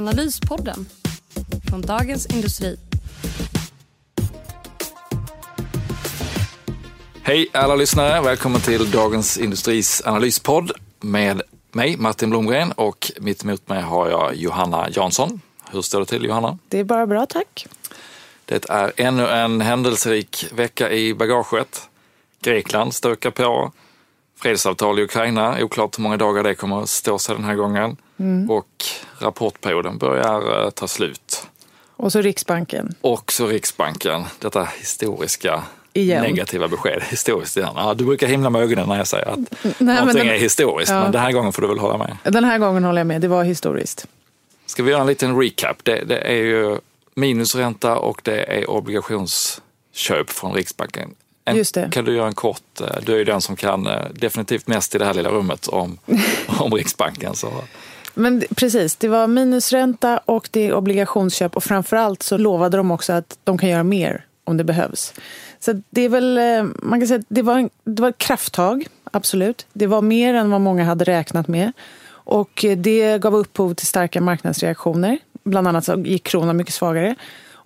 Analyspodden från Dagens Industri. Hej alla lyssnare, välkommen till Dagens Industris analyspodd med mig Martin Blomgren och mitt emot mig har jag Johanna Jansson. Hur står det till Johanna? Det är bara bra tack. Det är ännu en händelserik vecka i bagaget. Grekland stökar på. Fredsavtal i Ukraina, oklart hur många dagar det kommer att stå sig den här gången. Mm. Och rapportperioden börjar uh, ta slut. Och så Riksbanken. Och så Riksbanken, detta historiska igen. negativa besked historiskt igen. Ja, du brukar himla med ögonen när jag säger att Nej, någonting den, är historiskt, ja. men den här gången får du väl hålla med? Den här gången håller jag med, det var historiskt. Ska vi göra en liten recap? Det, det är ju minusränta och det är obligationsköp från Riksbanken. En. Kan du göra en kort, eh, du är ju den som kan eh, definitivt mest i det här lilla rummet om, om Riksbanken. Så. Men precis, det var minusränta och det är obligationsköp och framförallt så lovade de också att de kan göra mer om det behövs. Så det är väl, eh, man kan säga det var, det var ett krafttag, absolut. Det var mer än vad många hade räknat med. Och det gav upphov till starka marknadsreaktioner. Bland annat så gick kronan mycket svagare.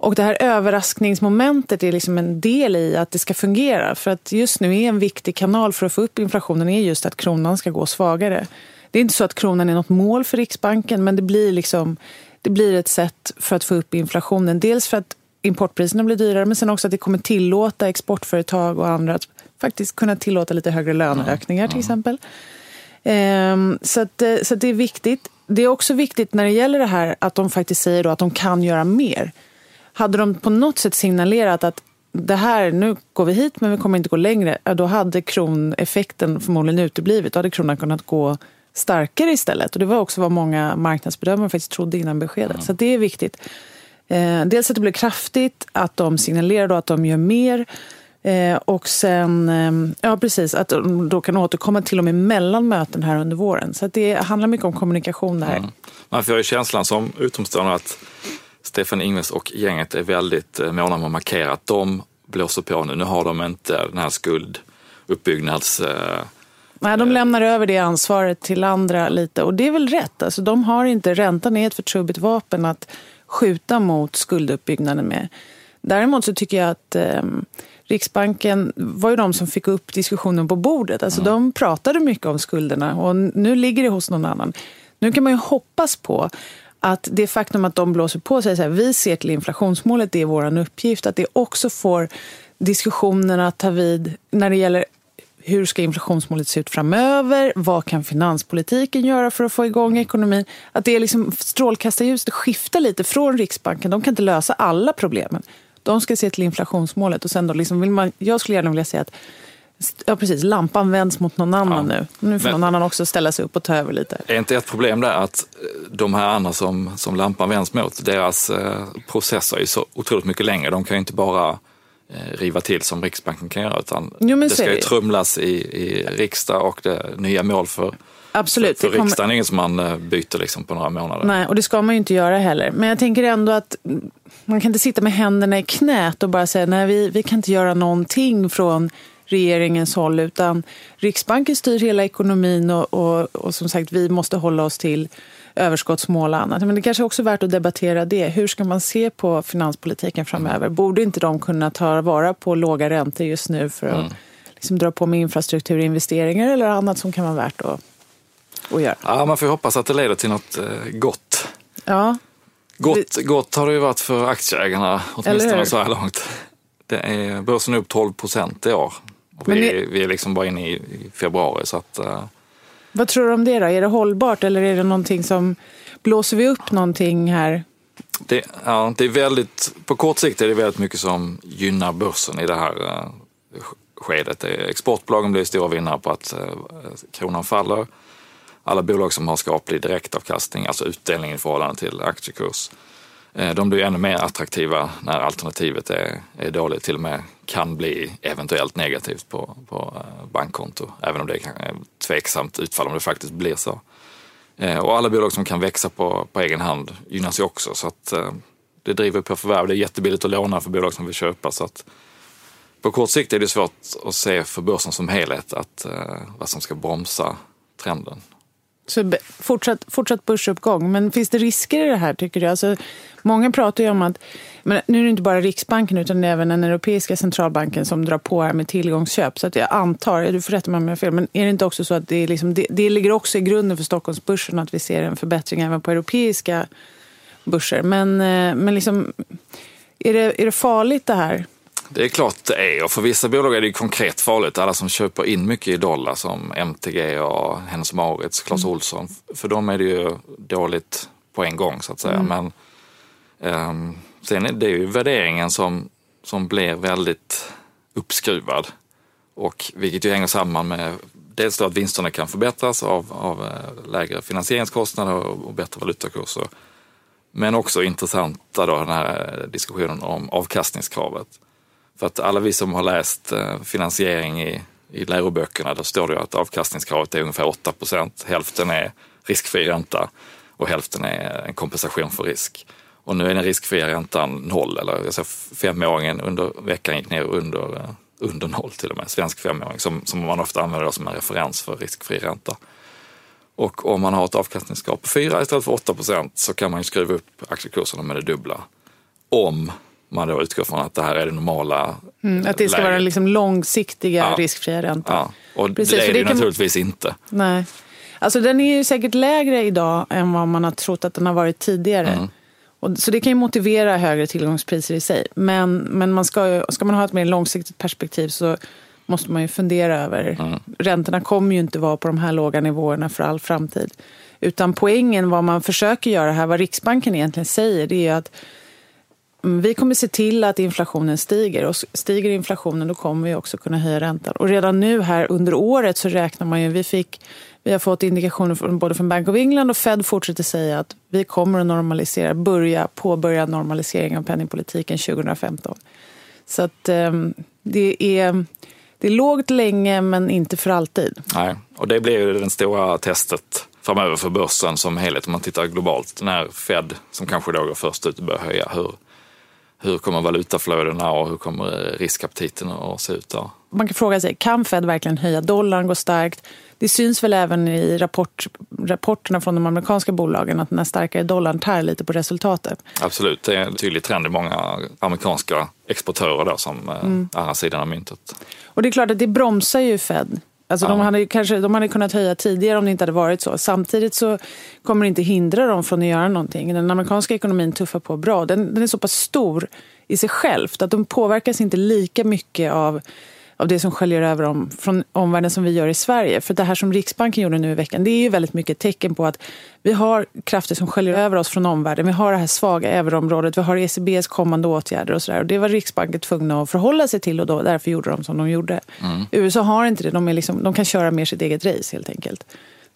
Och det här överraskningsmomentet är liksom en del i att det ska fungera. För att just nu är en viktig kanal för att få upp inflationen är just att kronan ska gå svagare. Det är inte så att kronan är något mål för Riksbanken men det blir, liksom, det blir ett sätt för att få upp inflationen. Dels för att importpriserna blir dyrare men sen också att det kommer tillåta exportföretag och andra att faktiskt kunna tillåta lite högre löneökningar till exempel. Ehm, så, att, eh, så att det är viktigt. Det är också viktigt när det gäller det här att de faktiskt säger att de kan göra mer. Hade de på något sätt signalerat att det här, nu går vi hit men vi kommer inte gå längre, då hade kroneffekten förmodligen uteblivit. Då hade kronan kunnat gå starkare istället. Och det var också vad många marknadsbedömare faktiskt trodde innan beskedet. Mm. Så det är viktigt. Eh, dels att det blir kraftigt, att de signalerar då att de gör mer. Eh, och sen, eh, ja precis, att de då kan återkomma till och med mellan möten här under våren. Så det handlar mycket om kommunikation där. Mm. Man får ju känslan som utomstående att Stefan Ingves och gänget är väldigt eh, måna om att markera att de blåser på nu. Nu har de inte den här skulduppbyggnads eh, Nej, de lämnar över det ansvaret till andra lite och det är väl rätt. Alltså, de har inte, räntan är ett för trubbigt vapen att skjuta mot skulduppbyggnaden med. Däremot så tycker jag att eh, Riksbanken var ju de som fick upp diskussionen på bordet. Alltså mm. de pratade mycket om skulderna och nu ligger det hos någon annan. Nu kan man ju hoppas på att det faktum att de blåser på sig, så här, vi ser till inflationsmålet, det är vår uppgift, att det också får diskussionerna att ta vid när det gäller hur ska inflationsmålet se ut framöver? Vad kan finanspolitiken göra för att få igång ekonomin? Att det är liksom strålkastarljuset skiftar lite från Riksbanken. De kan inte lösa alla problemen. De ska se till inflationsmålet och sen då liksom vill man, jag skulle gärna vilja säga att Ja precis, lampan vänds mot någon annan ja. nu. Nu får Men, någon annan också ställa sig upp och ta över lite. Är inte ett problem där att eh, de här andra som, som lampan vänds mot, deras eh, processer är så otroligt mycket längre. De kan ju inte bara Eh, riva till som Riksbanken kan göra utan jo, det ska ju trumlas i, i riksdag och det nya mål för Absolut. För, för kommer... riksdagen är inget som man eh, byter liksom på några månader. Nej, och det ska man ju inte göra heller. Men jag tänker ändå att man kan inte sitta med händerna i knät och bara säga nej, vi, vi kan inte göra någonting från regeringens håll utan Riksbanken styr hela ekonomin och, och, och som sagt vi måste hålla oss till överskottsmål och annat. Men det kanske också är värt att debattera det. Hur ska man se på finanspolitiken framöver? Borde inte de kunna ta vara på låga räntor just nu för att mm. liksom dra på med infrastrukturinvesteringar eller annat som kan vara värt att, att göra? Ja, man får hoppas att det leder till något eh, gott. Ja. Gott, gott har det ju varit för aktieägarna, åtminstone så här långt. Det är, börsen är upp 12 procent i år. Vi, ni... vi är liksom bara inne i, i februari. Så att, uh, vad tror du om det då? Är det hållbart eller är det någonting som, blåser vi upp någonting här? Det, ja, det är väldigt, på kort sikt är det väldigt mycket som gynnar börsen i det här uh, skedet. Exportbolagen blir stora vinnare på att eh, kronan faller. Alla bolag som har skaplig direktavkastning, alltså utdelning i förhållande till aktiekurs, de blir ännu mer attraktiva när alternativet är, är dåligt, till och med kan bli eventuellt negativt på, på eh, bankkonto, även om det är eh, tveksamt utfall om det faktiskt blir så. Eh, och alla bolag som kan växa på, på egen hand gynnas ju också så att det driver på förvärv. Det är jättebilligt att låna för bolag som vill köpa så att på kort sikt är det svårt att se för börsen som helhet att, vad som ska bromsa trenden. Så fortsatt, fortsatt börsuppgång, men finns det risker i det här tycker du? Alltså, många pratar ju om att, men nu är det inte bara Riksbanken utan även den europeiska centralbanken som drar på här med tillgångsköp. Så att jag antar, du får rätta mig om jag har fel, men är det inte också så att det, är liksom, det, det ligger också i grunden för Stockholmsbörsen att vi ser en förbättring även på europeiska börser. Men, eh, men liksom, är, det, är det farligt det här? Det är klart det är och för vissa bolag är det konkret farligt. Alla som köper in mycket i dollar som MTG och Hennes Mauritz, Clas mm. Ohlson. För dem är det ju dåligt på en gång så att säga. Mm. Men um, sen är det ju värderingen som, som blir väldigt uppskruvad. Och vilket ju hänger samman med dels då att vinsterna kan förbättras av, av eh, lägre finansieringskostnader och bättre valutakurser. Men också intressanta då den här diskussionen om avkastningskravet. För att alla vi som har läst eh, finansiering i, i läroböckerna, där står det ju att avkastningskravet är ungefär 8 procent. Hälften är riskfri ränta och hälften är en kompensation för risk. Och nu är den riskfria räntan noll, eller alltså femåringen under veckan gick ner under, eh, under noll till och med, svensk femåring, som, som man ofta använder som en referens för riskfri ränta. Och om man har ett avkastningskrav på 4 istället för 8 procent så kan man ju skruva upp aktiekurserna med det dubbla. Om man då utgår från att det här är det normala mm, Att det ska läget. vara liksom långsiktiga ja. riskfria räntor. Ja. Och Precis, det är det, ju kan... naturligtvis inte. Nej. Alltså den är ju säkert lägre idag än vad man har trott att den har varit tidigare. Mm. Och, så det kan ju motivera högre tillgångspriser i sig. Men, men man ska, ska man ha ett mer långsiktigt perspektiv så måste man ju fundera över. Mm. Räntorna kommer ju inte vara på de här låga nivåerna för all framtid. Utan poängen, vad man försöker göra här, vad Riksbanken egentligen säger, det är att mm, Mm, vi kommer se till att inflationen stiger och stiger inflationen då kommer vi också kunna höja räntan. Och redan nu här under året så räknar man ju, vi fick vi har fått indikationer från, både från Bank of England och Fed fortsätter säga att vi kommer att normalisera, börja, påbörja normalisering av penningpolitiken 2015. Så att ehm, det är det är lågt länge men inte för alltid. Nej, och det blir ju det stora testet framöver för börsen som helhet om man tittar globalt. När Fed, som kanske då går först ut, börjar höja. Hur, hur kommer valutaflödena och hur kommer riskaptiten att se ut där? Man kan fråga sig, kan Fed verkligen höja? Dollarn går starkt. Det syns väl även i rapport, rapporterna från de amerikanska bolagen att den här starkare dollarn tär lite på resultatet. Absolut, det är en tydlig trend i många amerikanska exportörer då som eh, mm. här sidan av myntet. Och det är klart att det bromsar ju Fed. Alltså ja. de, hade kanske, de hade kunnat höja tidigare om det inte hade varit så. Samtidigt så kommer det inte hindra dem från att göra någonting. Den amerikanska ekonomin tuffar på bra. Den, den är så pass stor i sig själv att de påverkas inte lika mycket av av det som sköljer över dem från omvärlden som vi gör i Sverige. För det här som Riksbanken gjorde nu i veckan, det är ju väldigt mycket tecken på att vi har krafter som sköljer över oss från omvärlden. Vi har det här svaga euroområdet, vi har ECBs kommande åtgärder och sådär. Och det var Riksbanken tvungna att förhålla sig till och då, därför gjorde de som de gjorde. Mm. USA har inte det, de, liksom, de kan köra mer sitt eget race helt enkelt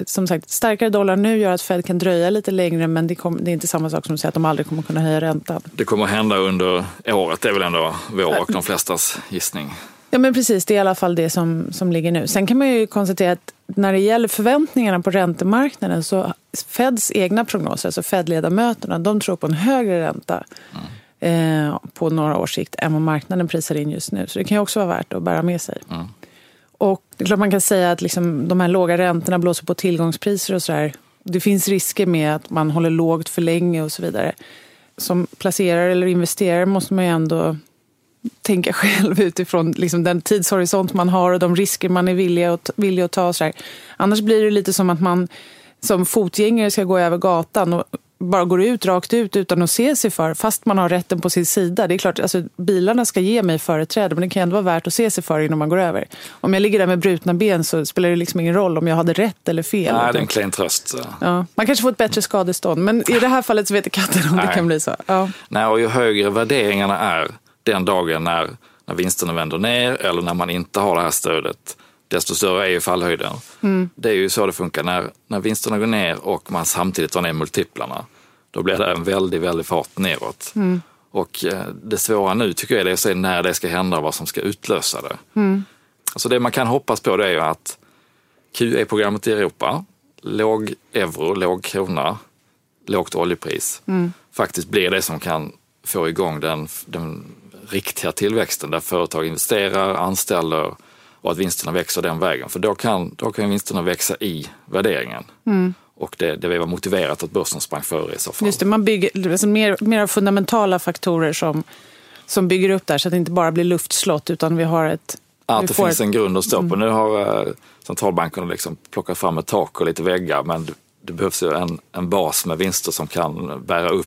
som sagt, starkare dollar nu gör att Fed kan dröja lite längre men det, kom, det är inte samma sak som att säga att de aldrig kommer kunna höja räntan. Det kommer att hända under året, det är väl ändå vår och de flestas gissning. Ja men precis, det är i alla fall det som, som ligger nu. Sen kan man ju konstatera att när det gäller förväntningarna på räntemarknaden så Feds egna prognoser, alltså Fed-ledamöterna, de tror på en högre ränta mm. eh, på några års sikt än vad marknaden prisar in just nu. Så det kan ju också vara värt att bära med sig. Mm. Och det är klart man kan säga att liksom, de här låga räntorna blåser på tillgångspriser och sådär. Det finns risker med att man håller lågt för länge och så vidare. Som placerare eller investerare måste man ju ändå tänka själv utifrån liksom den tidshorisont man har och de risker man är villig att, villig att ta. Och så. Annars blir det lite som att man som fotgängare ska gå över gatan och bara går ut rakt ut utan att se sig för, fast man har rätten på sin sida. Det är klart, alltså, bilarna ska ge mig företräde, men det kan ändå vara värt att se sig för innan man går över. Om jag ligger där med brutna ben så spelar det liksom ingen roll om jag hade rätt eller fel. Nej, det är en klen tröst. Ja. Man kanske får ett bättre skadestånd, men i det här fallet så vet katten om Nej. det kan bli så. Ja. Nej, och ju högre värderingarna är, den dagen när när vinsterna vänder ner eller när man inte har det här stödet, desto större är ju fallhöjden. Det är ju så det funkar. När, när vinsterna går ner och man samtidigt drar ner multiplarna, då blir det en väldigt, väldigt fart neråt. Och eh, det svåra nu tycker jag är att se när det ska hända och vad som ska utlösa det. Mm. Alltså det man kan hoppas på det är ju att QE-programmet i Europa, låg euro, låg krona, lågt oljepris, mm. faktiskt blir det som kan få igång den, den riktiga tillväxten där företag investerar, anställer och att vinsterna växer den vägen. För då kan, då kan vinsterna växa i värderingen. Mm. Och det, det var motiverat att börsen sprang före i så fall. Just det, man bygger alltså mer, mer fundamentala faktorer som, som bygger upp där så att det inte bara blir luftslott utan vi har ett... Att det finns ett... en grund att stå på. Mm. Nu har eh, centralbankerna liksom plockat fram ett tak och lite väggar men det, det behövs ju en, en bas med vinster som kan bära upp.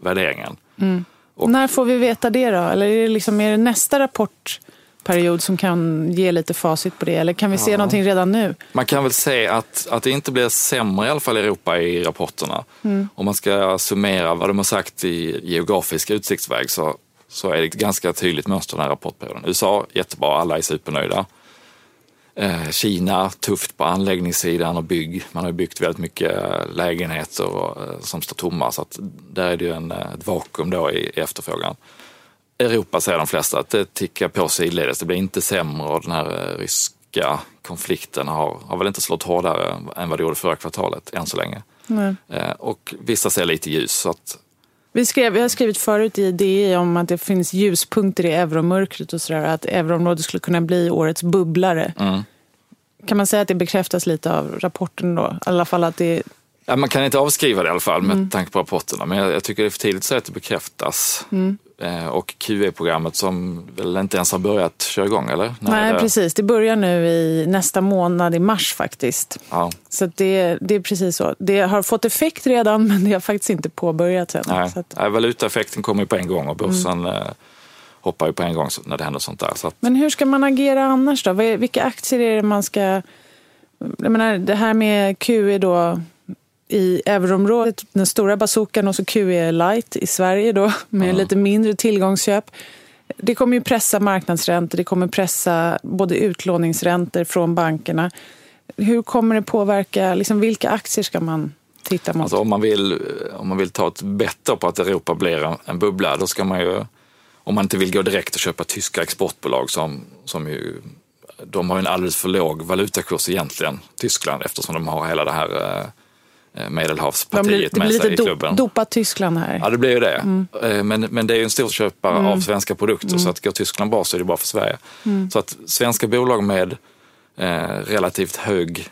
Värderingen. Mm. Och, När får vi veta det då? Eller är det, liksom, är det nästa rapportperiod som kan ge lite facit på det? Eller kan vi se ja. någonting redan nu? Man kan väl se att, att det inte blir sämre i alla fall i Europa i rapporterna. Mm. Om man ska summera vad de har sagt i geografisk utsiktsväg så, så är det ett ganska tydligt mönster den här rapportperioden. USA, jättebra, alla är supernöjda. Eh, Kina, tufft på anläggningssidan och bygg. Man har byggt väldigt mycket eh, lägenheter eh, som står tomma så att där är det ju en, ett vakuum då i efterfrågan. Europa säger de flesta att det tickar på sidledes. Det blir inte sämre och den här ryska konflikten har, har väl inte slått hårdare än vad det gjorde förra kvartalet än så länge. Nej. Och vissa ser lite ljus. Så att... vi, skrev, vi har skrivit förut i DI om att det finns ljuspunkter i euromörkret och sådär. Att euroområdet skulle kunna bli årets bubblare. Mm. Kan man säga att det bekräftas lite av rapporten då? I alla fall att det Ja, man kan inte avskriva det i alla fall med mm. tanke på rapporterna, men jag, jag, tycker det är för tidigt att säga att det bekräftas. Mm. Eh, och QE-programmet som väl inte ens har börjat köra igång, eller? Nej, det... precis. Det börjar nu i nästa månad, i mars faktiskt. Ja. Så det, det är precis så. Det har fått effekt redan, men det har faktiskt inte påbörjats än. Nej. Så att... Nej, valutaeffekten kommer ju på en gång och börsen mm. hoppar ju på en gång när det händer sånt där. Så att... Men hur ska man agera annars då? Vilka aktier är det man ska... Jag menar, det här med QE då i euroområdet, den stora bazookan och så QE light i Sverige då med ja. lite mindre tillgångsköp. Det kommer ju pressa marknadsräntor, det kommer pressa både utlåningsräntor från bankerna. Hur kommer det påverka, liksom, vilka aktier ska man titta mot? Alltså om, man vill, om man vill ta ett bett på att Europa blir en, en bubbla, då ska man ju om man inte vill gå direkt och köpa tyska exportbolag som, som ju, de har en alldeles för låg valutakurs egentligen, Tyskland, eftersom de har hela det här eh, Medelhavspartiet med sig i klubben. Det dopat Tyskland här. Ja, det blir ju det. Mm. Eh, men, men det är ju en stor köpare mm. av svenska produkter mm. så att går Tyskland bra så är det bra för Sverige. Mm. Så att svenska bolag med eh, relativt hög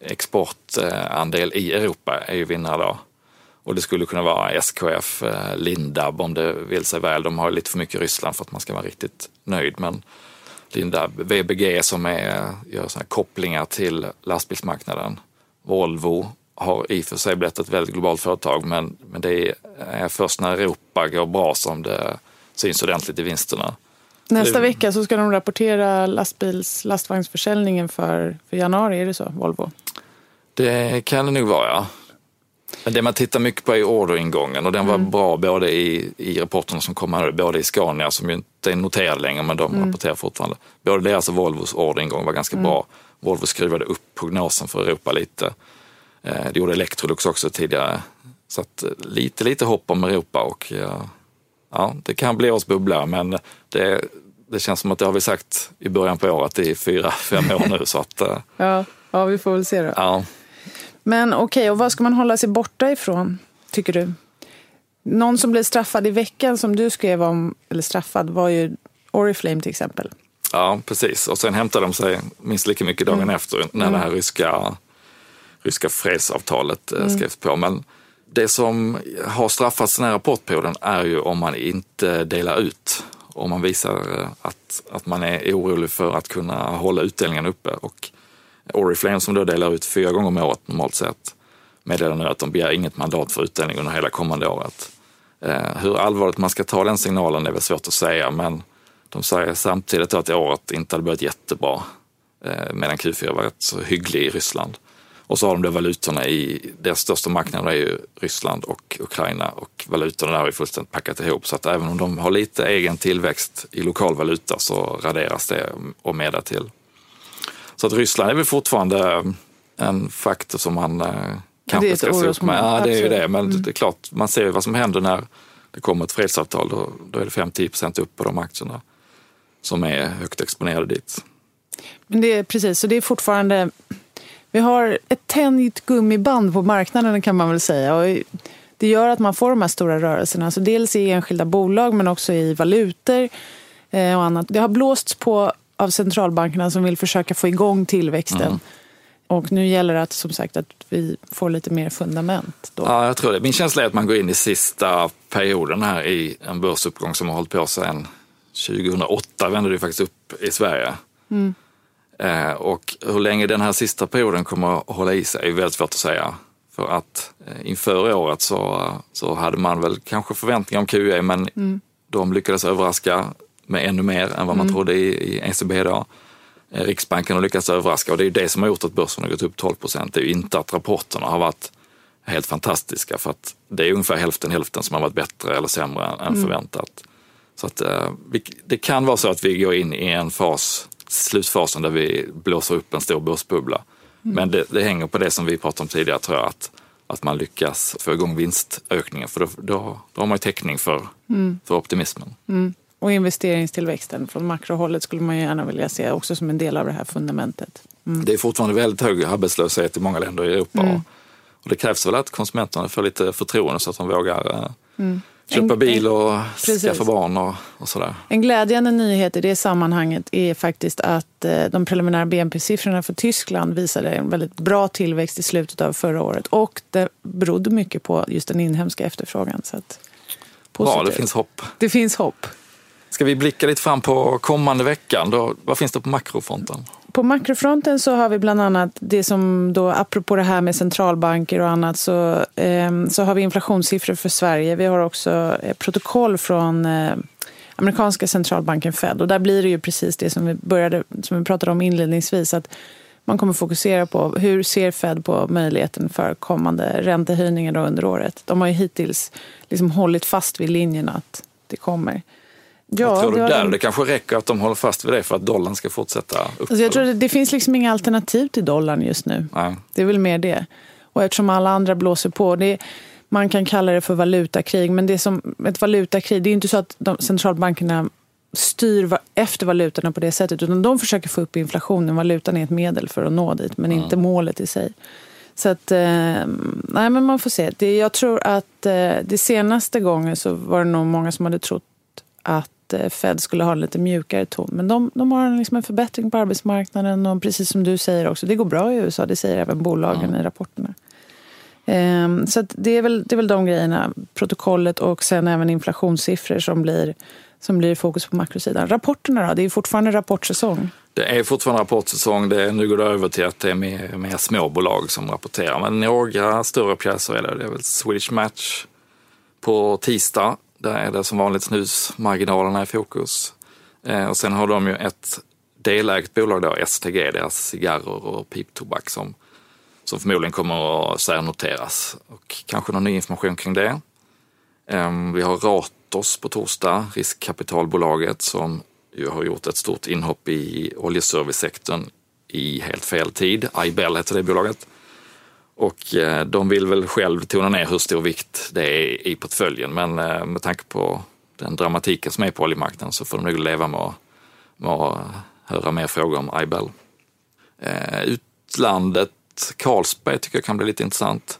exportandel i Europa är ju vinnare då. Och det skulle kunna vara SKF, eh, Lindab om det vill sig väl. De har lite för mycket Ryssland för att man ska vara riktigt nöjd. Men Lindab, VBG som är, gör såna kopplingar till lastbilsmarknaden. Volvo har i och för sig blivit ett väldigt globalt företag men, men det är först när Europa går bra som det syns ordentligt i vinsterna. Nästa vecka så ska de rapportera lastbils, lastvagnsförsäljningen för, för januari, är det så, Volvo? Det kan det nog vara, ja. Men det man tittar mycket på är orderingången och den var mm. bra både i, i rapporterna som kom här, både i Scania som ju inte är noterade längre men de mm. rapporterar fortfarande. Både deras och Volvos orderingång var ganska mm. bra. Volvo skruvade upp prognosen för Europa lite. Eh, det gjorde Electrolux också tidigare. Så att, eh, lite, lite hopp om Europa och ja, det kan bli års bubbla men det, det känns som att det har vi sagt i början på året i fyra, fem år nu. Så att, eh, ja, ja, vi får väl se då. Ja. Men okej, okay, och vad ska man hålla sig borta ifrån, tycker du? Någon som blev straffad i veckan som du skrev om, eller straffad, var ju Oriflame till exempel. Ja, precis. Och sen hämtade de sig minst lika mycket dagen mm. efter när mm. det här ryska, ryska fredsavtalet eh, mm. skrevs på. Men det som har straffats den här rapportperioden är ju om man inte delar ut. Om man visar eh, att, att man är orolig för att kunna hålla utdelningen uppe. Och Oriflame som då delar ut fyra gånger om året normalt sett meddelar nu att de begär inget mandat för utdelning under hela kommande året. Eh, hur allvarligt man ska ta den signalen är väl svårt att säga men de säger samtidigt att året inte hade börjat jättebra medan Q4 var rätt så hygglig i Ryssland. Och så har de då valutorna i, deras största marknader är ju Ryssland och Ukraina och valutorna där har ju fullständigt packat ihop så att även om de har lite egen tillväxt i lokal valuta så raderas det och med till. Så att Ryssland är väl fortfarande en faktor som man eh, kanske ska se upp med. Ja, det är ju det, men Mm. det är klart, man ser ju vad som händer när det kommer ett fredsavtal. Då, då är det 5-10 procent upp på de aktierna som är högt exponerade dit. Men det är precis, så det är fortfarande... Vi har ett tänjt gummiband på marknaden kan man väl säga. Och det gör att man får de här stora rörelserna. Så dels i enskilda bolag men också i valutor eh, och annat. Det har blåsts på av centralbankerna som vill försöka få igång tillväxten. Och nu gäller det att, som sagt att vi får lite mer fundament. Då. Ja, jag tror det. Min känsla är att man går in i sista perioden här i en börsuppgång som har hållit på sedan 2008 vände det faktiskt upp i Sverige. Eh, och hur länge den här sista perioden kommer att hålla i sig är väldigt svårt att säga. För att eh, inför året så, så hade man väl kanske förväntningar om QE men de lyckades överraska med ännu mer än vad man trodde i, i ECB då. Eh, Riksbanken har lyckats överraska och det är ju det som har gjort att börsen har gått upp 12 procent. Det är ju inte att rapporterna har varit helt fantastiska för att det är ungefär hälften hälften som har varit bättre eller sämre än förväntat. Så att, det kan vara så att vi går in i en fas, slutfasen där vi blåser upp en stor börsbubbla. Men det, det hänger på det som vi pratade om tidigare tror jag, att, att man lyckas få igång vinstökningen för då, då, då har man ju täckning för, för optimismen. Och investeringstillväxten från makrohållet skulle man ju gärna vilja se också som en del av det här fundamentet. Det är fortfarande väldigt hög arbetslöshet i många länder i Europa. Och, och det krävs väl att konsumenterna får lite förtroende så att de vågar eh, köpa En- bil och Precis. skaffa barn och, och sådär. En glädjande nyhet i det sammanhanget är faktiskt att eh, de preliminära BNP-siffrorna för Tyskland visade en väldigt bra tillväxt i slutet av förra året. Och det berodde mycket på just den inhemska efterfrågan. Så att, Bra, det positivt. finns hopp. det finns hopp. Ska vi blicka lite fram på kommande veckan? Då, vad finns det på makrofronten? På makrofronten så har vi bland annat det som då, apropå det här med centralbanker och annat, så, eh, så har vi inflationssiffror för Sverige. Vi har också eh, protokoll från eh, amerikanska centralbanken Fed och där blir det ju precis det som vi, började, som vi pratade om inledningsvis, att man kommer fokusera på hur ser Fed på möjligheten för kommande räntehöjningar under året. De har ju hittills liksom hållit fast vid linjen att det kommer vad tror du det där? de- Det kanske räcker att de håller fast vid det för att dollarn ska fortsätta upp? Alltså jag tror att det finns liksom inga alternativ till dollarn just nu. Nej. Det är väl mer det. Och eftersom alla andra blåser på. Det, man kan kalla det för valutakrig, men det är som ett valutakrig. Det är inte så att de, centralbankerna styr efter valutorna på det sättet, utan de försöker få upp inflationen. Valutan är ett medel för att nå dit, men inte målet i sig. Så att, eh, nej men man får se. Det, jag tror att eh, det senaste gången så var det nog många som hade trott att eh, Fed skulle ha en lite mjukare ton. Men de, de har en, liksom en förbättring på arbetsmarknaden och precis som du säger också, det går bra i USA. Det säger även bolagen i rapporterna. Ehm, så det, är väl, det är väl de grejerna, protokollet och sen även inflationssiffror som blir, som blir fokus på makrosidan. Rapporterna då? Det är fortfarande rapportsäsong. Det är fortfarande rapportsäsong. Det är, nu går det över till att det är mer, mer småbolag som rapporterar. Men några större pjäser är det. Det är väl Swedish Match på tisdag. Där är det som vanligt snusmarginalerna i fokus. Eh, och sen har de ju ett delägt bolag då, STG, deras cigarrer och piptobak som, som förmodligen kommer att särnoteras. Och kanske någon ny information kring det. Ehm, vi har Ratos på torsdag, riskkapitalbolaget som ju har gjort ett stort inhopp i oljeservicesektorn i helt fel tid. Ibel heter det bolaget. Och eh, de vill väl själv tona ner hur stor vikt det är i portföljen men eh, med tanke på den dramatiken som är på oljemarknaden så får de nog leva med att, med att eh, höra mer frågor om Ibel. Eh, Utlandet, Carlsberg tycker jag kan bli lite intressant.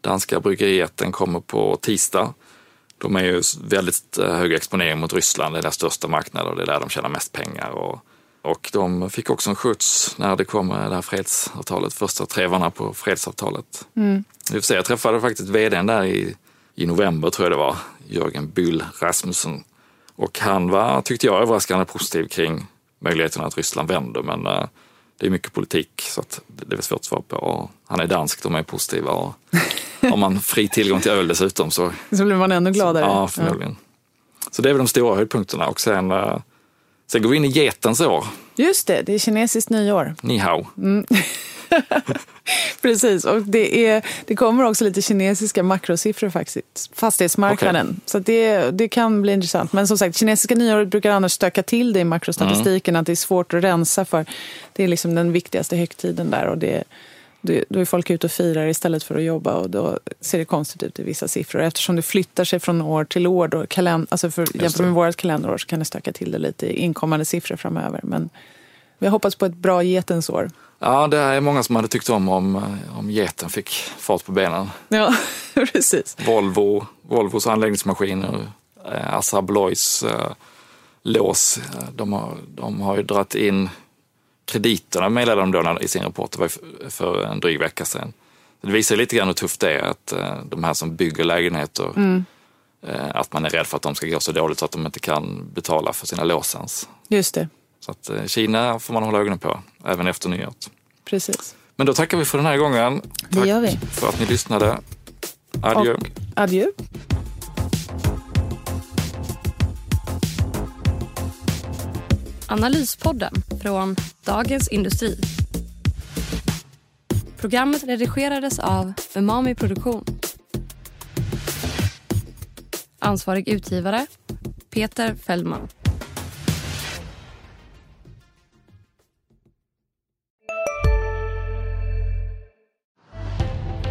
Danska bryggerijätten kommer på tisdag. De är ju väldigt eh, hög exponering mot Ryssland, det är deras största marknad och det är där de tjänar mest pengar. Och och de fick också en skjuts när det kom det här fredsavtalet, första trevarna på fredsavtalet. Mm. Jag träffade faktiskt vdn där i, i november tror jag det var, Jörgen Bull Rasmussen. Och han var, tyckte jag, överraskande positiv kring möjligheten att Ryssland vänder. Men uh, det är mycket politik så det är svårt att svara på. Och han är dansk, de är positiva. Och har man fri tillgång till öl dessutom så... Så blir man ännu gladare. Så, ja, förmodligen. Ja. Så det är väl de stora höjdpunkterna. Och sen, uh, sen går vi in i getens år. Just det, det är kinesiskt nyår. Ni hao. Mm. Precis, och det, är, det kommer också lite kinesiska makrosiffror faktiskt, fastighetsmarknaden. Okay. Så det, det kan bli intressant. Men som sagt, kinesiska nyåret brukar annars stöka till det i makrostatistiken, mm. att det är svårt att rensa för. Det är liksom den viktigaste högtiden där och det, då är folk ute och firar istället för att jobba och då ser det konstigt ut i vissa siffror. Eftersom det flyttar sig från år till år, då, kalend, alltså för, jämfört med vårt kalenderår så kan det stöka till det lite i inkommande siffror framöver. Men vi hoppas på ett bra getens år. Ja, det är många som hade tyckt om om, om geten fick fart på benen. Ja, precis. Volvo, Volvos anläggningsmaskiner, eh, Assa Abloys eh, lås, de har, de har ju dragit in krediterna meddelade de då i sin rapport, det var för en dryg vecka sedan. Det visar lite grann hur tufft det är att de här som bygger lägenheter, mm. att man är rädd för att de ska gå så dåligt så att de inte kan betala för sina låsens. Just det. Så att eh, Kina får man hålla ögonen på, även efter nyåret. Precis. Men då tackar vi för den här gången. Det Tack gör vi. för att ni lyssnade. Adjö. Och adjö. Analyspodden från Dagens Industri. Programmet redigerades av Umami Produktion. Ansvarig utgivare Peter Fellman.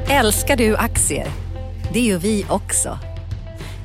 Älskar du aktier? Det gör vi också.